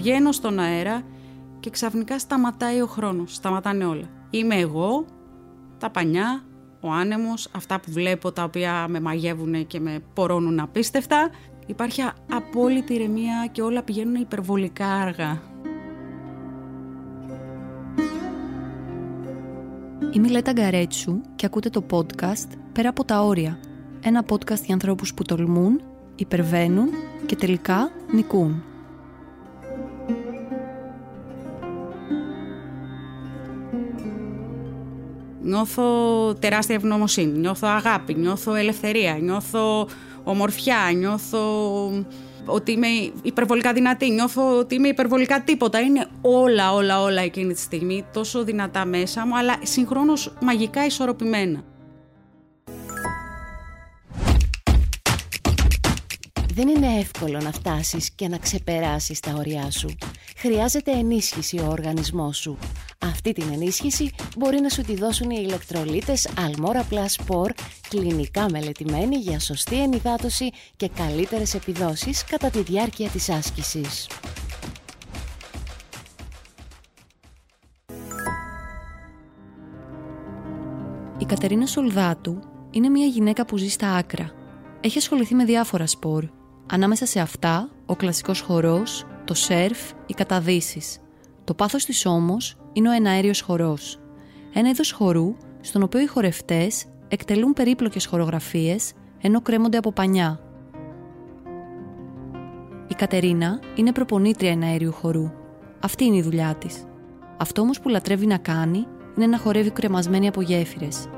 βγαίνω στον αέρα και ξαφνικά σταματάει ο χρόνος, σταματάνε όλα. Είμαι εγώ, τα πανιά, ο άνεμος, αυτά που βλέπω τα οποία με μαγεύουν και με πορώνουν απίστευτα. Υπάρχει απόλυτη ηρεμία και όλα πηγαίνουν υπερβολικά αργά. Είμαι η Λέτα Γκαρέτσου και ακούτε το podcast «Πέρα από τα όρια». Ένα podcast για ανθρώπους που τολμούν, υπερβαίνουν και τελικά νικούν. Νιώθω τεράστια ευγνωμοσύνη, νιώθω αγάπη, νιώθω ελευθερία, νιώθω ομορφιά, νιώθω ότι είμαι υπερβολικά δυνατή, νιώθω ότι είμαι υπερβολικά τίποτα. Είναι όλα, όλα, όλα εκείνη τη στιγμή τόσο δυνατά μέσα μου, αλλά συγχρόνως μαγικά ισορροπημένα. Δεν είναι εύκολο να φτάσεις και να ξεπεράσεις τα όρια σου. Χρειάζεται ενίσχυση ο οργανισμός σου. Αυτή την ενίσχυση μπορεί να σου τη δώσουν οι ηλεκτρολίτες Almora Plus Sport, κλινικά μελετημένοι για σωστή ενυδάτωση και καλύτερες επιδόσεις κατά τη διάρκεια της άσκησης. Η Κατερίνα Σολδάτου είναι μια γυναίκα που ζει στα άκρα. Έχει ασχοληθεί με διάφορα σπορ. Ανάμεσα σε αυτά, ο κλασικός χορός, το σερφ, οι καταδύσεις. Το πάθος της όμως είναι ο εναέριος χορός. Ένα είδος χορού στον οποίο οι χορευτές εκτελούν περίπλοκες χορογραφίες ενώ κρέμονται από πανιά. Η Κατερίνα είναι προπονήτρια εναέριου χορού. Αυτή είναι η δουλειά της. Αυτό όμως που λατρεύει να κάνει είναι να χορεύει κρεμασμένη από γέφυρες,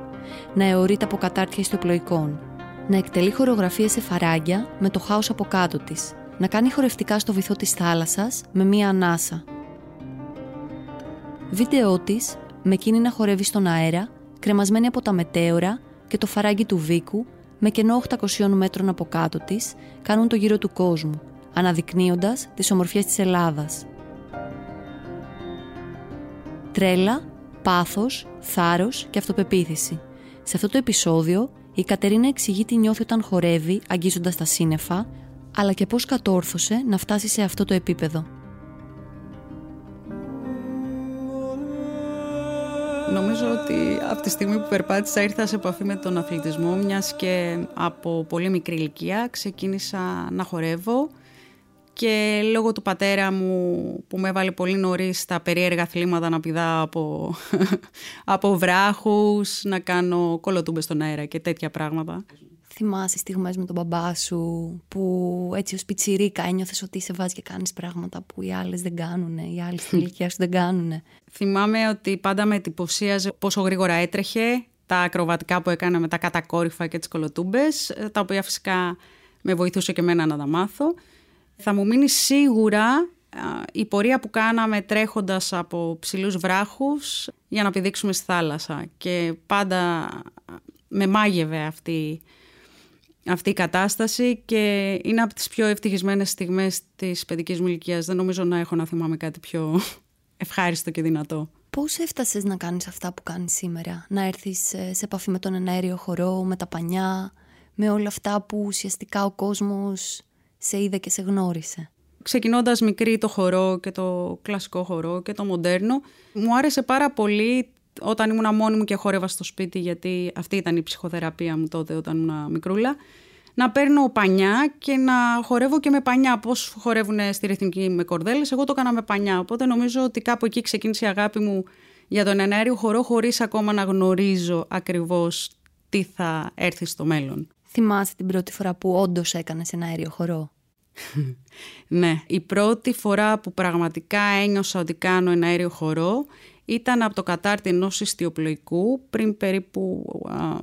να αιωρείται από κατάρτια ιστοπλοϊκών, να εκτελεί χορογραφίες σε φαράγγια με το χάος από κάτω της, να κάνει χορευτικά στο βυθό της θάλασσας με μία ανάσα, Βίντεό της με εκείνη να χορεύει στον αέρα, κρεμασμένη από τα μετέωρα και το φαράγγι του Βίκου, με κενό 800 μέτρων από κάτω της, κάνουν το γύρο του κόσμου, αναδεικνύοντας τις ομορφιές της Ελλάδας. Τρέλα, πάθος, θάρρος και αυτοπεποίθηση. Σε αυτό το επεισόδιο, η Κατερίνα εξηγεί τι νιώθει όταν χορεύει, αγγίζοντας τα σύννεφα, αλλά και πώς κατόρθωσε να φτάσει σε αυτό το επίπεδο. Νομίζω ότι από τη στιγμή που περπάτησα ήρθα σε επαφή με τον αθλητισμό μιας και από πολύ μικρή ηλικία ξεκίνησα να χορεύω και λόγω του πατέρα μου που με έβαλε πολύ νωρίς στα περίεργα αθλήματα να πηδάω από, από βράχους, να κάνω κολοτούμπες στον αέρα και τέτοια πράγματα θυμάσαι στιγμές με τον μπαμπά σου που έτσι ως πιτσιρίκα ένιωθες ότι σε βάζει και κάνεις πράγματα που οι άλλες δεν κάνουν, οι άλλοι στην ηλικία σου δεν κάνουν. Θυμάμαι ότι πάντα με εντυπωσίαζε πόσο γρήγορα έτρεχε, τα ακροβατικά που έκανα με τα κατακόρυφα και τις κολοτούμπες, τα οποία φυσικά με βοηθούσε και εμένα να τα μάθω. Θα μου μείνει σίγουρα η πορεία που κάναμε τρέχοντας από ψηλούς βράχους για να πηδήξουμε στη θάλασσα και πάντα με μάγευε αυτή αυτή η κατάσταση και είναι από τις πιο ευτυχισμένες στιγμές της παιδικής μου ηλικίας. Δεν νομίζω να έχω να θυμάμαι κάτι πιο ευχάριστο και δυνατό. Πώς έφτασες να κάνεις αυτά που κάνεις σήμερα, να έρθεις ε, σε επαφή με τον εναέριο χορό, με τα πανιά, με όλα αυτά που ουσιαστικά ο κόσμος σε είδε και σε γνώρισε. Ξεκινώντας μικρή το χορό και το κλασικό χορό και το μοντέρνο, μου άρεσε πάρα πολύ όταν ήμουν μόνη μου και χόρευα στο σπίτι, γιατί αυτή ήταν η ψυχοθεραπεία μου τότε όταν ήμουν μικρούλα, να παίρνω πανιά και να χορεύω και με πανιά. Πώ χορεύουν στη ρυθμική με κορδέλες, εγώ το έκανα με πανιά. Οπότε νομίζω ότι κάπου εκεί ξεκίνησε η αγάπη μου για τον εναέριο χορό, χωρίς ακόμα να γνωρίζω ακριβώς τι θα έρθει στο μέλλον. Θυμάσαι την πρώτη φορά που όντως έκανες ένα αέριο χορό; ναι, η πρώτη φορά που πραγματικά ένιωσα ότι κάνω ένα αέριο χορό ήταν από το κατάρτι ενός ιστιοπλοϊκού πριν περίπου α,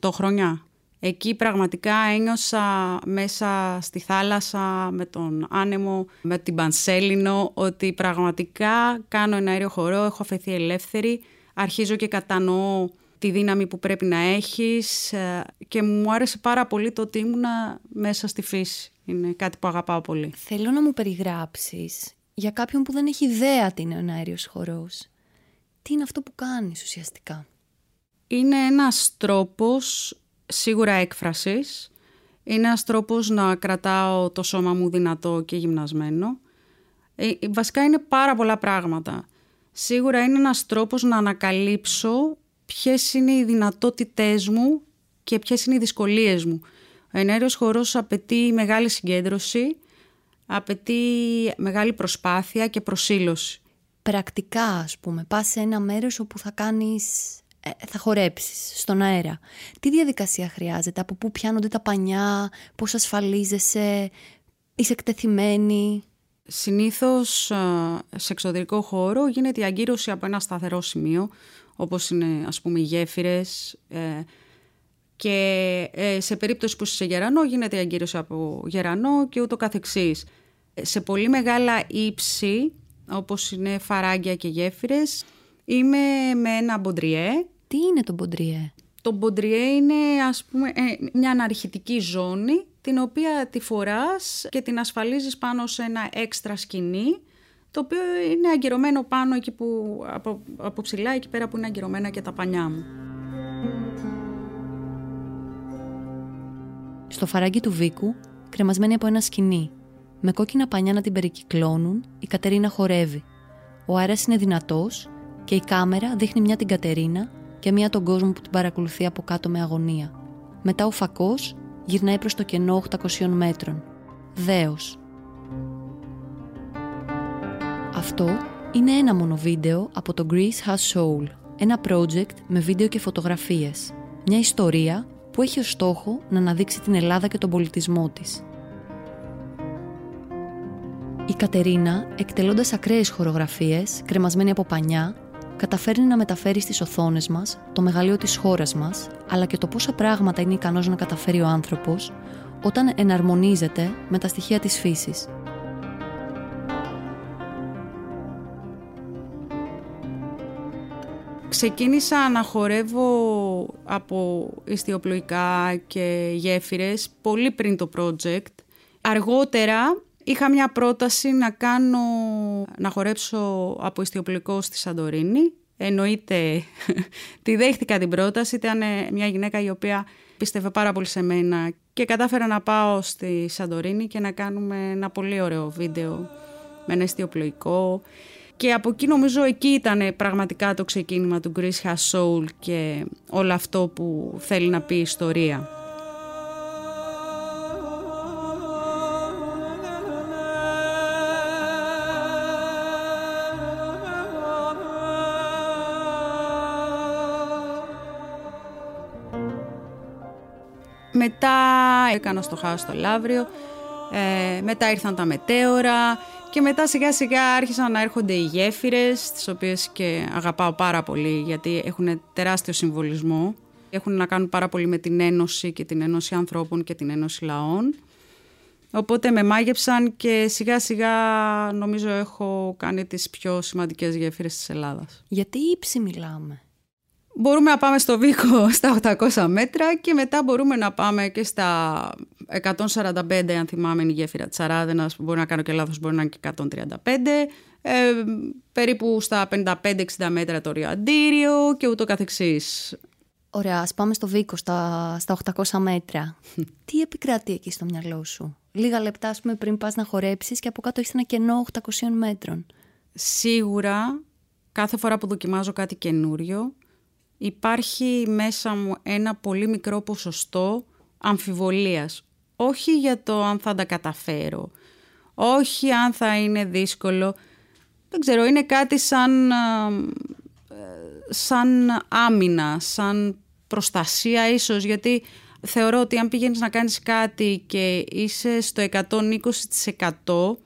8 χρόνια. Εκεί πραγματικά ένιωσα μέσα στη θάλασσα με τον άνεμο, με την Πανσέλινο, ότι πραγματικά κάνω ένα αέριο χορό, έχω αφαιθεί ελεύθερη, αρχίζω και κατανοώ τη δύναμη που πρέπει να έχεις ε, και μου άρεσε πάρα πολύ το ότι ήμουνα μέσα στη φύση. Είναι κάτι που αγαπάω πολύ. Θέλω να μου περιγράψεις για κάποιον που δεν έχει ιδέα τι είναι ο αέριος χορός. Τι είναι αυτό που κάνεις ουσιαστικά; Είναι ένας τρόπος σίγουρα έκφρασης. Είναι ένας τρόπος να κρατάω το σώμα μου δυνατό και γυμνασμένο. Ε, βασικά είναι πάρα πολλά πράγματα. Σίγουρα είναι ένας τρόπος να ανακαλύψω ποιες είναι οι δυνατότητές μου και ποιες είναι οι δυσκολίες μου. Ο ενέργειος χορός απαιτεί μεγάλη συγκέντρωση, απαιτεί μεγάλη προσπάθεια και προσήλωση. Πρακτικά, ας πούμε, πας σε ένα μέρος όπου θα κάνεις, ε, θα χορέψεις στον αέρα. Τι διαδικασία χρειάζεται, από πού πιάνονται τα πανιά, πώς ασφαλίζεσαι, είσαι εκτεθειμένη; Συνήθως σε εξωτερικό χώρο γίνεται η αγκύρωση από ένα σταθερό σημείο, όπως είναι ας πούμε οι γέφυρες ε, και ε, σε περίπτωση που είσαι σε γερανό γίνεται η αγκύρωση από γερανό και ούτω καθεξής. Σε πολύ μεγάλα ύψη, όπως είναι φαράγγια και γέφυρες, είμαι με ένα μποντριέ. Τι είναι το μποντριέ; Το μποντριέ είναι ας πούμε ε, μια αναρχητική ζώνη την οποία τη φοράς και την ασφαλίζεις πάνω σε ένα έξτρα σκηνή το οποίο είναι αγκυρωμένο πάνω εκεί που, από, από ψηλά, εκεί πέρα που είναι αγκυρωμένα και τα πανιά μου. Στο φαράγγι του Βίκου, κρεμασμένη από ένα σκηνή, με κόκκινα πανιά να την περικυκλώνουν, η Κατερίνα χορεύει. Ο αέρας είναι δυνατός και η κάμερα δείχνει μια την Κατερίνα και μια τον κόσμο που την παρακολουθεί από κάτω με αγωνία. Μετά ο φακός γυρνάει προς το κενό 800 μέτρων. Δέος. Αυτό είναι ένα μόνο βίντεο από το Greece Has Soul, ένα project με βίντεο και φωτογραφίες. Μια ιστορία που έχει ως στόχο να αναδείξει την Ελλάδα και τον πολιτισμό της. Η Κατερίνα, εκτελώντας ακραίες χορογραφίες, κρεμασμένη από πανιά, καταφέρνει να μεταφέρει στις οθόνες μας το μεγαλείο της χώρας μας, αλλά και το πόσα πράγματα είναι ικανός να καταφέρει ο άνθρωπος όταν εναρμονίζεται με τα στοιχεία της φύσης. Ξεκίνησα να χορεύω από ιστιοπλοϊκά και γέφυρες πολύ πριν το project. Αργότερα είχα μια πρόταση να κάνω, να χορέψω από ιστιοπλοϊκό στη Σαντορίνη. Εννοείται, τη δέχτηκα την πρόταση, ήταν μια γυναίκα η οποία πίστευε πάρα πολύ σε μένα και κατάφερα να πάω στη Σαντορίνη και να κάνουμε ένα πολύ ωραίο βίντεο με ένα ιστιοπλοϊκό. Και από εκεί νομίζω εκεί ήταν πραγματικά το ξεκίνημα του Greece Has Soul και όλο αυτό που θέλει να πει η ιστορία. Μετά έκανα στο χάος στο Λαύριο, ε, μετά ήρθαν τα μετέωρα και μετά σιγά σιγά άρχισαν να έρχονται οι γέφυρες, τις οποίες και αγαπάω πάρα πολύ γιατί έχουν τεράστιο συμβολισμό. Έχουν να κάνουν πάρα πολύ με την ένωση και την ένωση ανθρώπων και την ένωση λαών. Οπότε με μάγεψαν και σιγά σιγά νομίζω έχω κάνει τις πιο σημαντικές γέφυρες της Ελλάδας. Γιατί ύψη μιλάμε; Μπορούμε να πάμε στο Βίκο στα 800 μέτρα και μετά μπορούμε να πάμε και στα 145 αν θυμάμαι είναι η γέφυρα της Αράδενας, μπορεί να κάνω και λάθος, μπορεί να είναι και 135. Ε, περίπου στα 55-60 μέτρα το Ριαντήριο και ούτω καθεξής. Ωραία, ας πάμε στο Βίκο στα, στα 800 μέτρα. Τι επικρατεί εκεί στο μυαλό σου; Λίγα λεπτά, ας πούμε, πριν πας να χορέψεις και από κάτω έχεις ένα κενό 800 μέτρων. Σίγουρα, κάθε φορά που δοκιμάζω κάτι καινούριο, υπάρχει μέσα μου ένα πολύ μικρό ποσοστό αμφιβολίας. Όχι για το αν θα τα καταφέρω, όχι αν θα είναι δύσκολο. Δεν ξέρω, είναι κάτι σαν, σαν άμυνα, σαν προστασία ίσως, γιατί θεωρώ ότι αν πηγαίνεις να κάνεις κάτι και είσαι στο 120%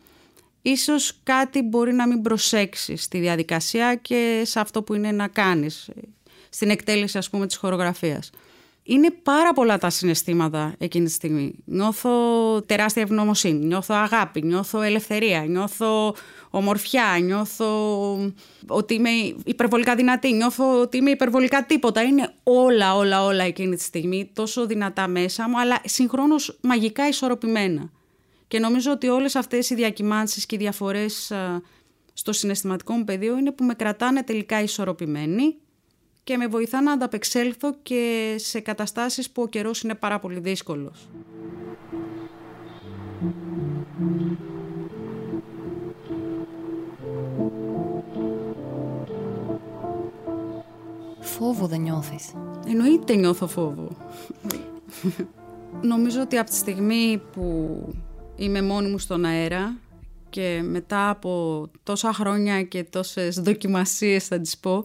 ίσως κάτι μπορεί να μην προσέξεις στη διαδικασία και σε αυτό που είναι να κάνεις στην εκτέλεση ας πούμε της χορογραφίας. Είναι πάρα πολλά τα συναισθήματα εκείνη τη στιγμή. Νιώθω τεράστια ευγνωμοσύνη, νιώθω αγάπη, νιώθω ελευθερία, νιώθω ομορφιά, νιώθω ότι είμαι υπερβολικά δυνατή, νιώθω ότι είμαι υπερβολικά τίποτα. Είναι όλα, όλα, όλα εκείνη τη στιγμή τόσο δυνατά μέσα μου, αλλά συγχρόνως μαγικά ισορροπημένα. Και νομίζω ότι όλες αυτές οι διακυμάνσεις και οι διαφορές στο συναισθηματικό μου πεδίο είναι που με κρατάνε τελικά ισορροπημένη και με βοηθά να ανταπεξέλθω και σε καταστάσεις που ο καιρός είναι πάρα πολύ δύσκολος. Φόβο δεν νιώθεις; Εννοείται νιώθω φόβο. Νομίζω ότι από τη στιγμή που είμαι μόνη μου στον αέρα και μετά από τόσα χρόνια και τόσες δοκιμασίες θα τις πω,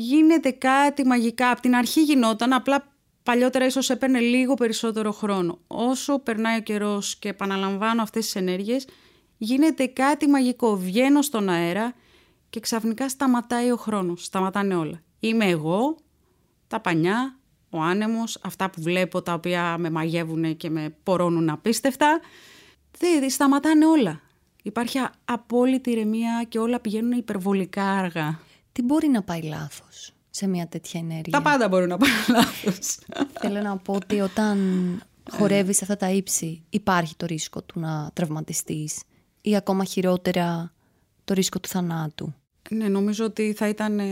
γίνεται κάτι μαγικά. Από την αρχή γινόταν, απλά παλιότερα ίσως έπαιρνε λίγο περισσότερο χρόνο. Όσο περνάει ο καιρός και επαναλαμβάνω αυτές τις ενέργειες, γίνεται κάτι μαγικό. Βγαίνω στον αέρα και ξαφνικά σταματάει ο χρόνος, σταματάνε όλα. Είμαι εγώ, τα πανιά, ο άνεμος, αυτά που βλέπω τα οποία με μαγεύουν και με πορώνουν απίστευτα. Δεν σταματάνε όλα. Υπάρχει απόλυτη ηρεμία και όλα πηγαίνουν υπερβολικά αργά. Τι μπορεί να πάει λάθος σε μια τέτοια ενέργεια; Τα πάντα μπορούν να πάνε λάθος. Θέλω να πω ότι όταν χορεύεις αυτά τα ύψη υπάρχει το ρίσκο του να τραυματιστείς ή ακόμα χειρότερα το ρίσκο του θανάτου. Ναι, νομίζω ότι θα ήταν ε,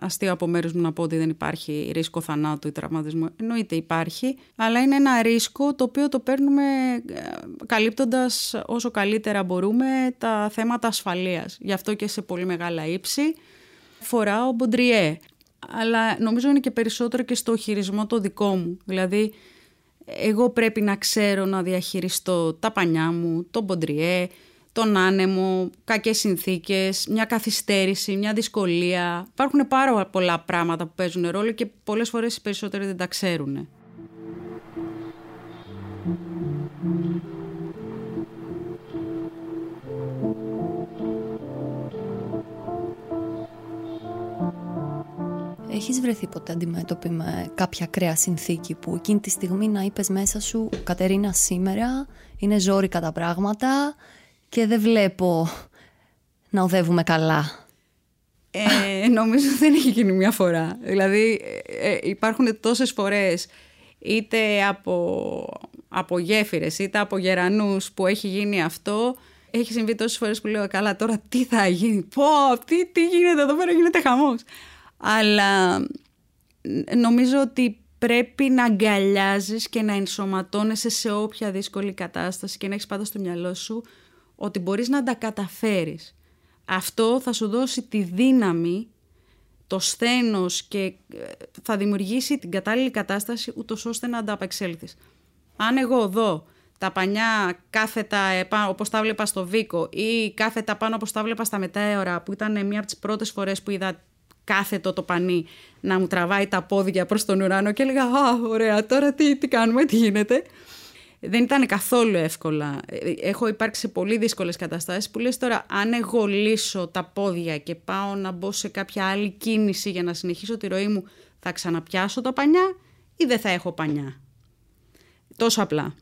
αστείο από μέρους μου να πω ότι δεν υπάρχει ρίσκο θανάτου ή τραυματισμού. Εννοείται υπάρχει, αλλά είναι ένα ρίσκο το οποίο το παίρνουμε ε, καλύπτοντας όσο καλύτερα μπορούμε τα θέματα ασφαλείας. Γι' αυτό και σε πολύ μεγάλα ύψη φοράω μποντριέ. Αλλά νομίζω είναι και περισσότερο και στο χειρισμό το δικό μου. Δηλαδή, εγώ πρέπει να ξέρω να διαχειριστώ τα πανιά μου, το μποντριέ, τον άνεμο, κακές συνθήκες, μια καθυστέρηση, μια δυσκολία. Υπάρχουν πάρα πολλά πράγματα που παίζουν ρόλο και πολλές φορές οι περισσότεροι δεν τα ξέρουν. Έχεις βρεθεί ποτέ αντιμέτωπη με κάποια ακραία συνθήκη που εκείνη τη στιγμή να είπες μέσα σου «Κατερίνα σήμερα είναι ζόρικα τα πράγματα, και δεν βλέπω να οδεύουμε καλά. Ε, νομίζω δεν έχει γίνει μια φορά. Δηλαδή ε, ε, υπάρχουν τόσες φορές είτε από, από γέφυρες είτε από γερανούς που έχει γίνει αυτό. Έχει συμβεί τόσες φορές που λέω καλά τώρα τι θα γίνει, πω, τι, τι γίνεται εδώ πέρα γίνεται χαμός. Αλλά νομίζω ότι πρέπει να αγκαλιάζεις και να ενσωματώνεσαι σε όποια δύσκολη κατάσταση και να έχεις πάντα στο μυαλό σου ότι μπορείς να τα καταφέρεις. Αυτό θα σου δώσει τη δύναμη, το σθένος και ε, θα δημιουργήσει την κατάλληλη κατάσταση ούτως ώστε να ανταπεξέλθεις. Αν εγώ δω τα πανιά κάθετα όπως τα βλέπα στο Βίκο ή κάθετα πάνω όπως τα βλέπα στα μετέωρα που ήταν μία από τις πρώτες φορές που είδα κάθετο το πανί να μου τραβάει τα πόδια προς τον ουρανό και έλεγα «Α, ωραία, τώρα τι, τι κάνουμε, τι γίνεται» δεν ήταν καθόλου εύκολα. Έχω υπάρξει σε πολύ δύσκολες καταστάσεις που λες τώρα αν εγώ λύσω τα πόδια και πάω να μπω σε κάποια άλλη κίνηση για να συνεχίσω τη ροή μου θα ξαναπιάσω τα πανιά ή δεν θα έχω πανιά; Τόσο απλά.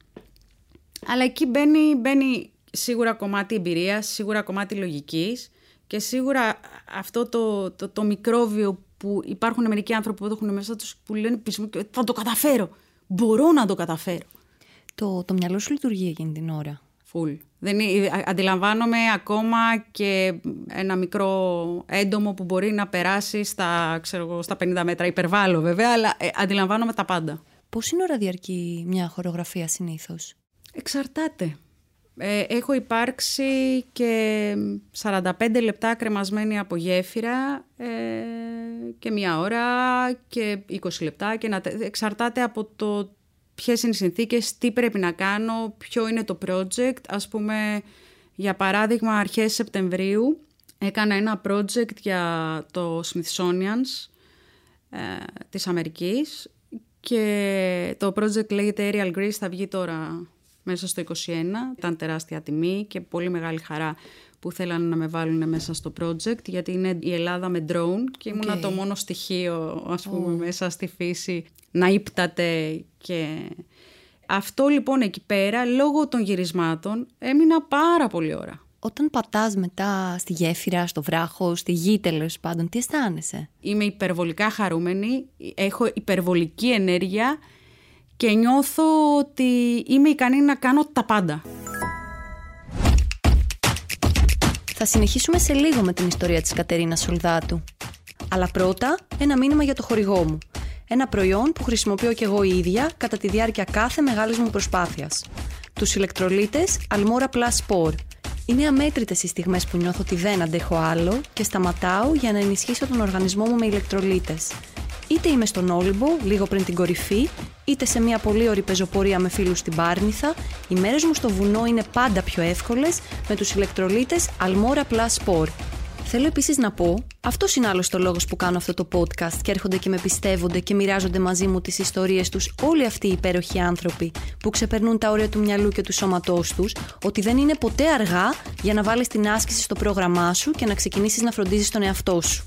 Αλλά εκεί μπαίνει, μπαίνει σίγουρα κομμάτι εμπειρίας, σίγουρα κομμάτι λογικής και σίγουρα αυτό το, το, το μικρόβιο που υπάρχουν μερικοί άνθρωποι που έχουν μέσα τους που λένε πίσω θα το καταφέρω, μπορώ να το καταφέρω. Το, το μυαλό σου λειτουργεί εκείνη την ώρα. Φουλ. Δεν, αντιλαμβάνομαι ακόμα και ένα μικρό έντομο που μπορεί να περάσει στα, ξέρω, στα 50 μέτρα. Υπερβάλλω βέβαια, αλλά ε, αντιλαμβάνομαι τα πάντα. Πόση ώρα διαρκεί μια χορογραφία συνήθως; Εξαρτάται. Ε, έχω υπάρξει και 45 λεπτά κρεμασμένη από γέφυρα ε, και μία ώρα και 20 λεπτά. Και να, εξαρτάται από το ποιες είναι οι συνθήκες, τι πρέπει να κάνω, ποιο είναι το project. Ας πούμε, για παράδειγμα, αρχές Σεπτεμβρίου έκανα ένα project για το Smithsonian's ε, της Αμερικής και το project λέγεται Aerial Greece, θα βγει τώρα μέσα στο 2021. Ήταν τεράστια τιμή και πολύ μεγάλη χαρά που θέλανε να με βάλουν μέσα στο project γιατί είναι η Ελλάδα με drone και ήμουν το μόνο στοιχείο ας πούμε μέσα στη φύση να ύπταται και... Αυτό λοιπόν εκεί πέρα λόγω των γυρισμάτων έμεινα πάρα πολύ ώρα. Όταν πατάς μετά στη γέφυρα, στο βράχος, στη γη τέλος πάντων, τι αισθάνεσαι; Είμαι υπερβολικά χαρούμενη, έχω υπερβολική ενέργεια και νιώθω ότι είμαι ικανή να κάνω τα πάντα. Θα συνεχίσουμε σε λίγο με την ιστορία της Κατερίνας Σολδάτου. Αλλά πρώτα, ένα μήνυμα για το χορηγό μου. Ένα προϊόν που χρησιμοποιώ και εγώ η ίδια κατά τη διάρκεια κάθε μεγάλης μου προσπάθειας. Τους ηλεκτρολίτες Almora Plus Spore. Είναι αμέτρητες οι στιγμές που νιώθω ότι δεν αντέχω άλλο και σταματάω για να ενισχύσω τον οργανισμό μου με ηλεκτρολίτες. Είτε είμαι στον Όλυμπο, λίγο πριν την κορυφή, είτε σε μια πολύ ωραία πεζοπορία με φίλους στην Πάρνηθα, οι μέρες μου στο βουνό είναι πάντα πιο εύκολες με τους ηλεκτρολίτες Almora Plus Sport. Θέλω επίσης να πω, αυτός είναι άλλο το λόγος που κάνω αυτό το podcast και έρχονται και με πιστεύονται και μοιράζονται μαζί μου τις ιστορίες τους όλοι αυτοί οι υπέροχοι άνθρωποι που ξεπερνούν τα όρια του μυαλού και του σώματός τους, ότι δεν είναι ποτέ αργά για να βάλεις την άσκηση στο πρόγραμμά σου και να ξεκινήσεις να φροντίζεις τον εαυτό σου.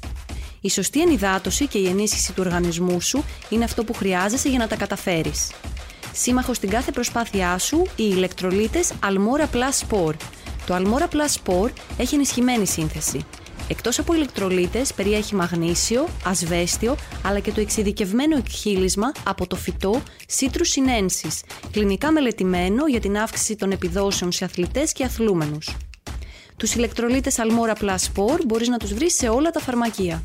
Η σωστή ενυδάτωση και η ενίσχυση του οργανισμού σου είναι αυτό που χρειάζεσαι για να τα καταφέρεις. Σύμμαχος στην κάθε προσπάθειά σου, οι ηλεκτρολίτες Almora Plus Sport. Το Almora Plus Sport έχει ενισχυμένη σύνθεση. Εκτός από ηλεκτρολίτες, περιέχει μαγνήσιο, ασβέστιο, αλλά και το εξειδικευμένο εκχύλισμα από το φυτό Citrus sinensis, κλινικά μελετημένο για την αύξηση των επιδόσεων σε αθλητές και αθλούμενους. Τους ηλεκτρολίτες Almora Plus Sport μπορείς να τους βρεις σε όλα τα φαρμακεία.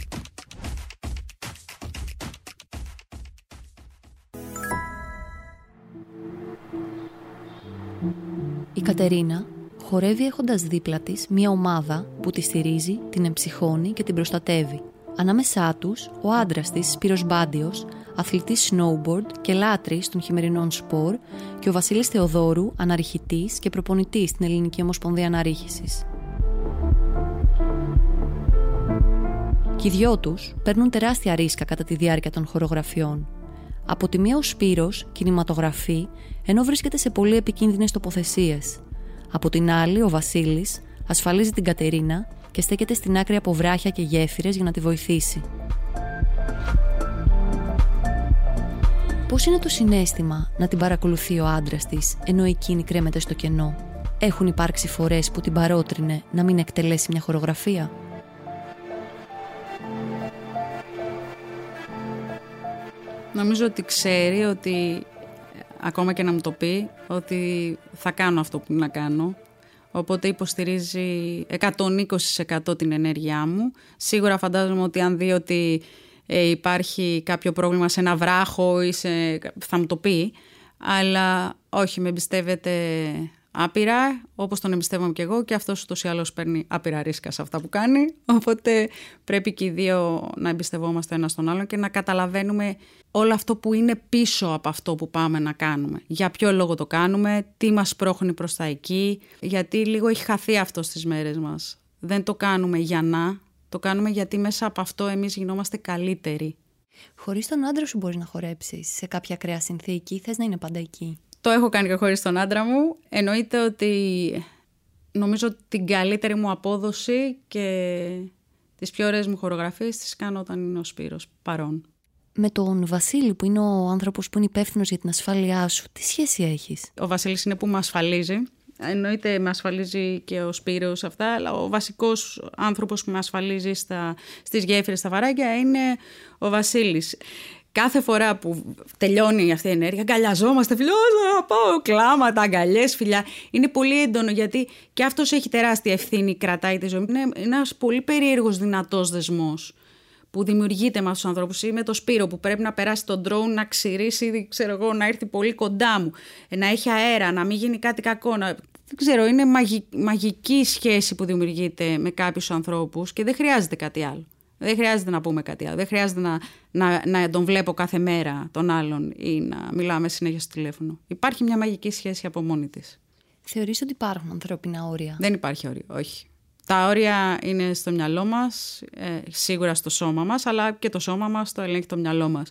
Κατερίνα χορεύει έχοντας δίπλα της μια ομάδα που τη στηρίζει, την εμψυχώνει και την προστατεύει. Ανάμεσά τους, ο άντρας της, Σπύρος Μπάντιος, αθλητής snowboard και λάτρης των χειμερινών σπορ και ο Βασίλης Θεοδόρου, αναρριχητής και προπονητής στην Ελληνική Ομοσπονδία Αναρρίχησης. Και οι δυο τους παίρνουν τεράστια ρίσκα κατά τη διάρκεια των χορογραφιών. Από τη μία ο Σπύρος κινηματογραφεί ενώ βρίσκεται σε πολύ επικίνδυνες τοποθεσίες – από την άλλη, ο Βασίλης ασφαλίζει την Κατερίνα και στέκεται στην άκρη από βράχια και γέφυρες για να τη βοηθήσει. Πώς είναι το συνέστημα να την παρακολουθεί ο άντρας της ενώ εκείνη κρέμεται στο κενό; Έχουν υπάρξει φορές που την παρότρινε να μην εκτελέσει μια χορογραφία; Νομίζω ότι ξέρει ότι ακόμα και να μου το πει, ότι θα κάνω αυτό που να κάνω. Οπότε υποστηρίζει 120% την ενέργειά μου. Σίγουρα φαντάζομαι ότι αν δει ότι ε, υπάρχει κάποιο πρόβλημα σε ένα βράχο ή σε... θα μου το πει. Αλλά όχι, με εμπιστεύεται άπειρα, όπως τον εμπιστεύομαι και εγώ και αυτός ούτως ή άλλως παίρνει άπειρα ρίσκα σε αυτά που κάνει. Οπότε πρέπει και οι δύο να εμπιστευόμαστε ένα στον άλλον και να καταλαβαίνουμε όλο αυτό που είναι πίσω από αυτό που πάμε να κάνουμε. Για ποιο λόγο το κάνουμε, τι μας πρόχνει προς τα εκεί, γιατί λίγο έχει χαθεί αυτό στις μέρες μας. Δεν το κάνουμε για να, το κάνουμε γιατί μέσα από αυτό εμείς γινόμαστε καλύτεροι. Χωρίς τον άντρα σου μπορείς να χορέψεις σε κάποια ακραία συνθήκη, θες να είναι πάντα εκεί; Το έχω κάνει και χωρίς τον άντρα μου. Εννοείται ότι νομίζω την καλύτερη μου απόδοση και τις πιο ωραίες μου χορογραφίες τις κάνω όταν είναι ο Σπύρος παρόν. Με τον Βασίλη που είναι ο άνθρωπος που είναι υπεύθυνος για την ασφάλειά σου, τι σχέση έχεις; Ο Βασίλης είναι που με ασφαλίζει. Εννοείται με ασφαλίζει και ο Σπύρος αυτά, αλλά ο βασικός άνθρωπος που με ασφαλίζει στα, στις γέφυρες, στα βαράκια είναι ο Βασίλης κάθε φορά που τελειώνει αυτή η ενέργεια, αγκαλιαζόμαστε, φιλιά, πάω, κλάματα, αγκαλιές, φιλιά. Είναι πολύ έντονο γιατί και αυτός έχει τεράστια ευθύνη, κρατάει τη ζωή. Είναι ένας πολύ περίεργος δυνατός δεσμός που δημιουργείται με αυτούς τους ανθρώπους ή με το Σπύρο που πρέπει να περάσει τον ντρόουν, να ξηρίσει, ξέρω εγώ, να έρθει πολύ κοντά μου, να έχει αέρα, να μην γίνει κάτι κακό. Να... Δεν ξέρω, είναι μαγική σχέση που δημιουργείται με κάποιους ανθρώπους και δεν χρειάζεται κάτι άλλο. Δεν χρειάζεται να πούμε κάτι άλλο. Δεν χρειάζεται να, να, να τον βλέπω κάθε μέρα τον άλλον ή να μιλάμε συνέχεια στο τηλέφωνο. Υπάρχει μια μαγική σχέση από μόνη της. Θεωρείς ότι υπάρχουν ανθρώπινα όρια; Δεν υπάρχει όριο, όχι. Τα όρια είναι στο μυαλό μας, ε, σίγουρα στο σώμα μας, αλλά και το σώμα μας το ελέγχει το μυαλό μας.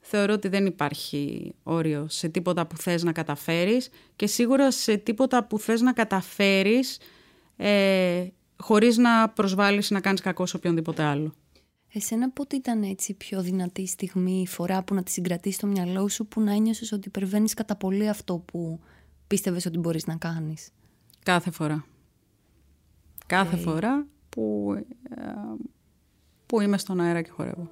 Θεωρώ ότι δεν υπάρχει όριο σε τίποτα που θες να καταφέρεις και σίγουρα σε τίποτα που θες να καταφέρεις ε, χωρίς να προσβάλλεις να κάνεις κακό σε οποιονδήποτε άλλο. Εσένα πότε ήταν έτσι πιο δυνατή στιγμή, η φορά που να τη συγκρατήσεις στο μυαλό σου, που να ένιωσες ότι υπερβαίνεις κατά πολύ αυτό που πίστευες ότι μπορείς να κάνεις; Κάθε φορά. Κάθε φορά που, ε, που είμαι στον αέρα και χορεύω.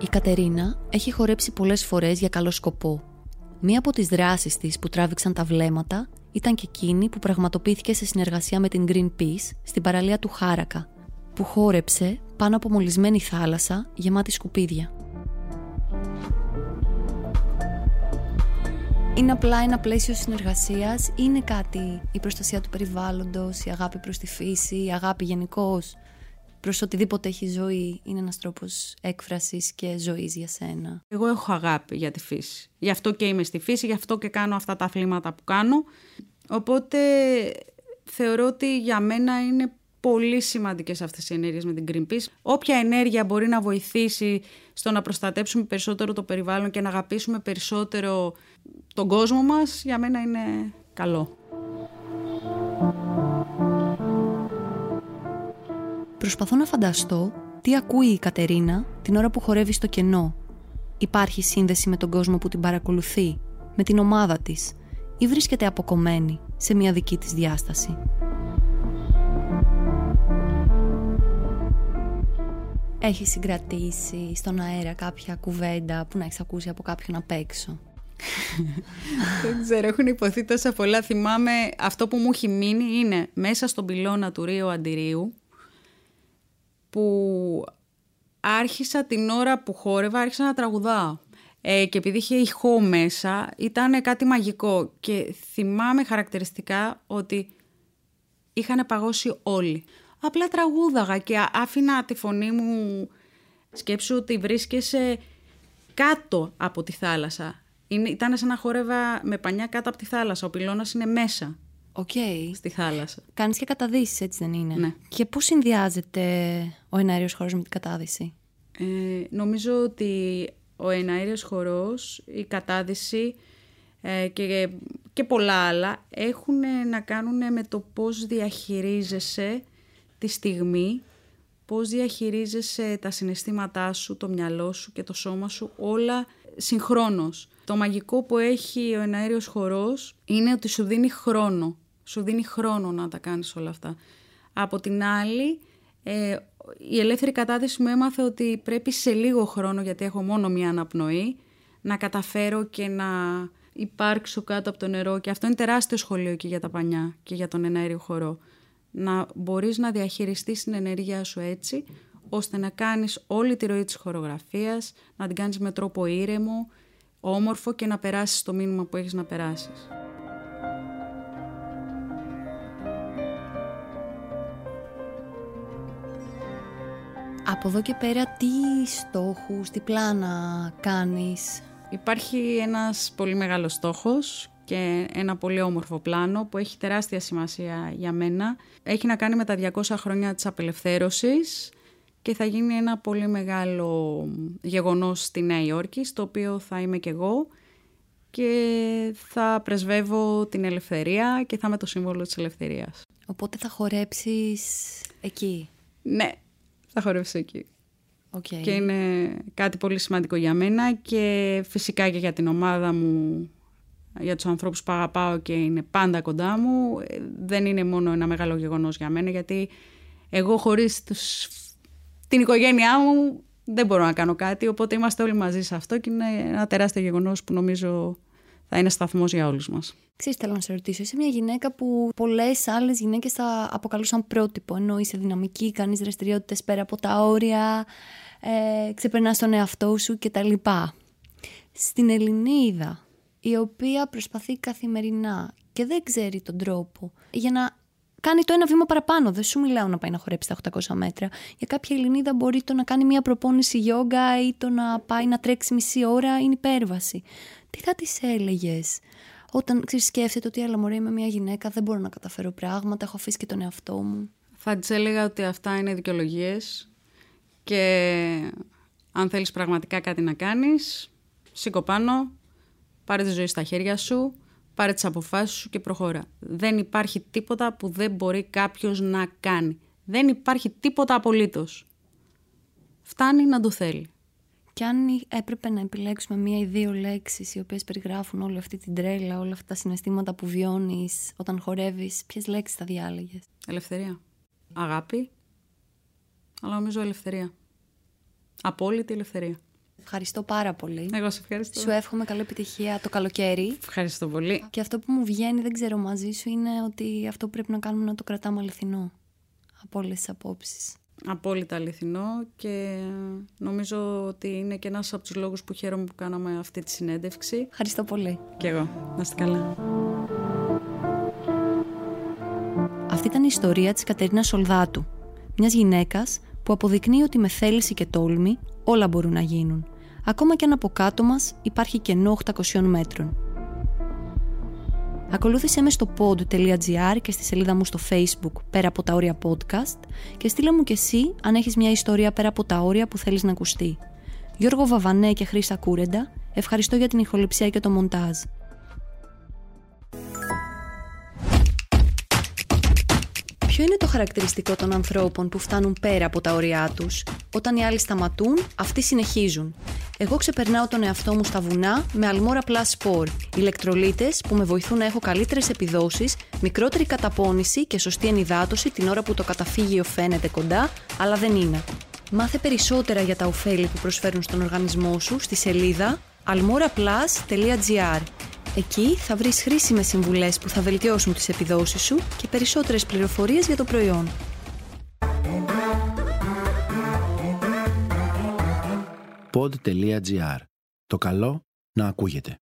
Η Κατερίνα έχει χορέψει πολλές φορές για καλό σκοπό Μία από τις δράσεις της που τράβηξαν τα βλέμματα ήταν και εκείνη που πραγματοποιήθηκε σε συνεργασία με την Greenpeace στην παραλία του Χάρακα, που χόρεψε πάνω από μολυσμένη θάλασσα γεμάτη σκουπίδια. Είναι απλά ένα πλαίσιο συνεργασίας ή είναι κάτι η προστασία του περιβάλλοντος, η αγάπη προς τη φύση, η αγάπη γενικώς; Προς οτιδήποτε έχει ζωή είναι ένας τρόπος έκφρασης και ζωής για σένα. Εγώ έχω αγάπη για τη φύση. Γι' αυτό και είμαι στη φύση, γι' αυτό και κάνω αυτά τα αθλήματα που κάνω. Οπότε θεωρώ ότι για μένα είναι πολύ σημαντικές αυτές οι ενέργειες με την Greenpeace. Όποια ενέργεια μπορεί να βοηθήσει στο να προστατέψουμε περισσότερο το περιβάλλον και να αγαπήσουμε περισσότερο τον κόσμο μας, για μένα είναι καλό. Προσπαθώ να φανταστώ τι ακούει η Κατερίνα την ώρα που χορεύει στο κενό. Υπάρχει σύνδεση με τον κόσμο που την παρακολουθεί, με την ομάδα της ή βρίσκεται αποκομμένη σε μια δική της διάσταση; Έχει συγκρατήσει στον αέρα κάποια κουβέντα που να έχεις ακούσει από κάποιον απ' έξω; Δεν ξέρω, έχουν υποθεί τόσα πολλά. Θυμάμαι αυτό που μου έχει μείνει είναι μέσα στον πυλώνα του Ρίου Αντιρίου που άρχισα την ώρα που χόρευα, άρχισα να τραγουδάω. Ε, και επειδή είχε ηχό μέσα, ήταν κάτι μαγικό. Και θυμάμαι χαρακτηριστικά ότι είχαν παγώσει όλοι. Απλά τραγούδαγα και άφηνα τη φωνή μου σκέψου ότι βρίσκεσαι κάτω από τη θάλασσα. Είναι, ήταν σαν να χόρευα με πανιά κάτω από τη θάλασσα. Ο πυλώνας είναι μέσα. Okay. Στη θάλασσα. Κάνεις και καταδύσεις, έτσι δεν είναι; Ναι. Και πώς συνδυάζεται ο εναέριος χώρο με την κατάδυση, ε, Νομίζω ότι ο εναέριος χορός, η κατάδυση ε, και, και πολλά άλλα έχουν να κάνουν με το πώς διαχειρίζεσαι τη στιγμή, πώς διαχειρίζεσαι τα συναισθήματά σου, το μυαλό σου και το σώμα σου, όλα συγχρόνως. Το μαγικό που έχει ο εναέριος χορός είναι ότι σου δίνει χρόνο σου δίνει χρόνο να τα κάνεις όλα αυτά. Από την άλλη, ε, η ελεύθερη κατάδυση μου έμαθε ότι πρέπει σε λίγο χρόνο, γιατί έχω μόνο μία αναπνοή, να καταφέρω και να υπάρξω κάτω από το νερό. Και αυτό είναι τεράστιο σχολείο και για τα πανιά και για τον εναέριο χορό. Να μπορείς να διαχειριστείς την ενέργειά σου έτσι, ώστε να κάνεις όλη τη ροή της χορογραφίας, να την κάνεις με τρόπο ήρεμο, όμορφο και να περάσεις το μήνυμα που έχεις να περάσεις. Από εδώ και πέρα τι στόχους, τι πλάνα κάνεις; Υπάρχει ένας πολύ μεγάλος στόχος και ένα πολύ όμορφο πλάνο που έχει τεράστια σημασία για μένα. Έχει να κάνει με τα 200 χρόνια της απελευθέρωσης και θα γίνει ένα πολύ μεγάλο γεγονός στη Νέα Υόρκη, στο οποίο θα είμαι και εγώ και θα πρεσβεύω την ελευθερία και θα είμαι το σύμβολο της ελευθερίας. Οπότε θα χορέψεις εκεί; Ναι, θα χορεύσω εκεί. Okay. Και είναι κάτι πολύ σημαντικό για μένα και φυσικά και για την ομάδα μου, για τους ανθρώπους που αγαπάω και είναι πάντα κοντά μου. Δεν είναι μόνο ένα μεγάλο γεγονός για μένα γιατί εγώ χωρίς τους... την οικογένειά μου δεν μπορώ να κάνω κάτι, οπότε είμαστε όλοι μαζί σε αυτό και είναι ένα τεράστιο γεγονός που νομίζω θα είναι σταθμός για όλους μας. Ξέρεις, θέλω να σε ρωτήσω, είσαι μια γυναίκα που πολλές άλλες γυναίκες θα αποκαλούσαν πρότυπο. Ενώ είσαι δυναμική, κάνεις δραστηριότητες πέρα από τα όρια, ε, ξεπερνάς τον εαυτό σου κτλ. Στην Ελληνίδα, η οποία προσπαθεί καθημερινά και δεν ξέρει τον τρόπο για να κάνει το ένα βήμα παραπάνω. Δεν σου μιλάω να πάει να χορέψει τα 800 μέτρα. Για κάποια Ελληνίδα μπορεί το να κάνει μια προπόνηση γιόγκα ή το να πάει να τρέξει μισή ώρα είναι υπέρβαση τι θα της έλεγες; Όταν ξέρεις, σκέφτεται ότι έλα μωρέ είμαι μια γυναίκα, δεν μπορώ να καταφέρω πράγματα, έχω αφήσει και τον εαυτό μου. Θα της έλεγα ότι αυτά είναι δικαιολογίες και αν θέλεις πραγματικά κάτι να κάνεις, σήκω πάνω, πάρε τη ζωή στα χέρια σου, πάρε τις αποφάσεις σου και προχώρα. Δεν υπάρχει τίποτα που δεν μπορεί κάποιος να κάνει. Δεν υπάρχει τίποτα απολύτως. Φτάνει να το θέλει. Και αν έπρεπε να επιλέξουμε μία ή δύο λέξεις οι οποίες περιγράφουν όλη αυτή την τρέλα, όλα αυτά τα συναισθήματα που βιώνεις όταν χορεύεις, ποιες λέξεις θα διάλεγες; Ελευθερία. Αγάπη. Αλλά νομίζω ελευθερία. Απόλυτη ελευθερία. Ευχαριστώ πάρα πολύ. Εγώ σε ευχαριστώ. Σου εύχομαι καλή επιτυχία το καλοκαίρι. Ευχαριστώ πολύ. Και αυτό που μου βγαίνει, δεν ξέρω μαζί σου, είναι ότι αυτό που πρέπει να κάνουμε να το κρατάμε αληθινό. Από όλες τις απόψεις. Απόλυτα αληθινό και νομίζω ότι είναι και ένας από τους λόγους που χαίρομαι που κάναμε αυτή τη συνέντευξη. Ευχαριστώ πολύ. Και εγώ. Να είστε καλά. Αυτή ήταν η ιστορία της Κατερίνας Σολδάτου, μιας γυναίκας που αποδεικνύει ότι με θέληση και τόλμη όλα μπορούν να γίνουν, ακόμα και αν από κάτω μας υπάρχει κενό 800 μέτρων. Ακολούθησέ μες στο pod.gr και στη σελίδα μου στο facebook πέρα από τα όρια podcast και στείλε μου και εσύ αν έχεις μια ιστορία πέρα από τα όρια που θέλεις να ακουστεί. Γιώργο Βαβανέ και Χρήστα Κούρεντα, ευχαριστώ για την ηχοληψία και το μοντάζ. Ποιο είναι το χαρακτηριστικό των ανθρώπων που φτάνουν πέρα από τα όρια τους; Όταν οι άλλοι σταματούν, αυτοί συνεχίζουν. Εγώ ξεπερνάω τον εαυτό μου στα βουνά με Αλμόρα Plus Sport. Ηλεκτρολίτες που με βοηθούν να έχω καλύτερες επιδόσεις, μικρότερη καταπώνηση και σωστή ενυδάτωση την ώρα που το καταφύγιο φαίνεται κοντά, αλλά δεν είναι. Μάθε περισσότερα για τα ωφέλη που προσφέρουν στον οργανισμό σου στη σελίδα almoraplus.gr Εκεί θα βρεις χρήσιμες συμβουλές που θα βελτιώσουν τις επιδόσεις σου και περισσότερες πληροφορίες για το προϊόν. pod.gr. Το καλό να ακούγεται.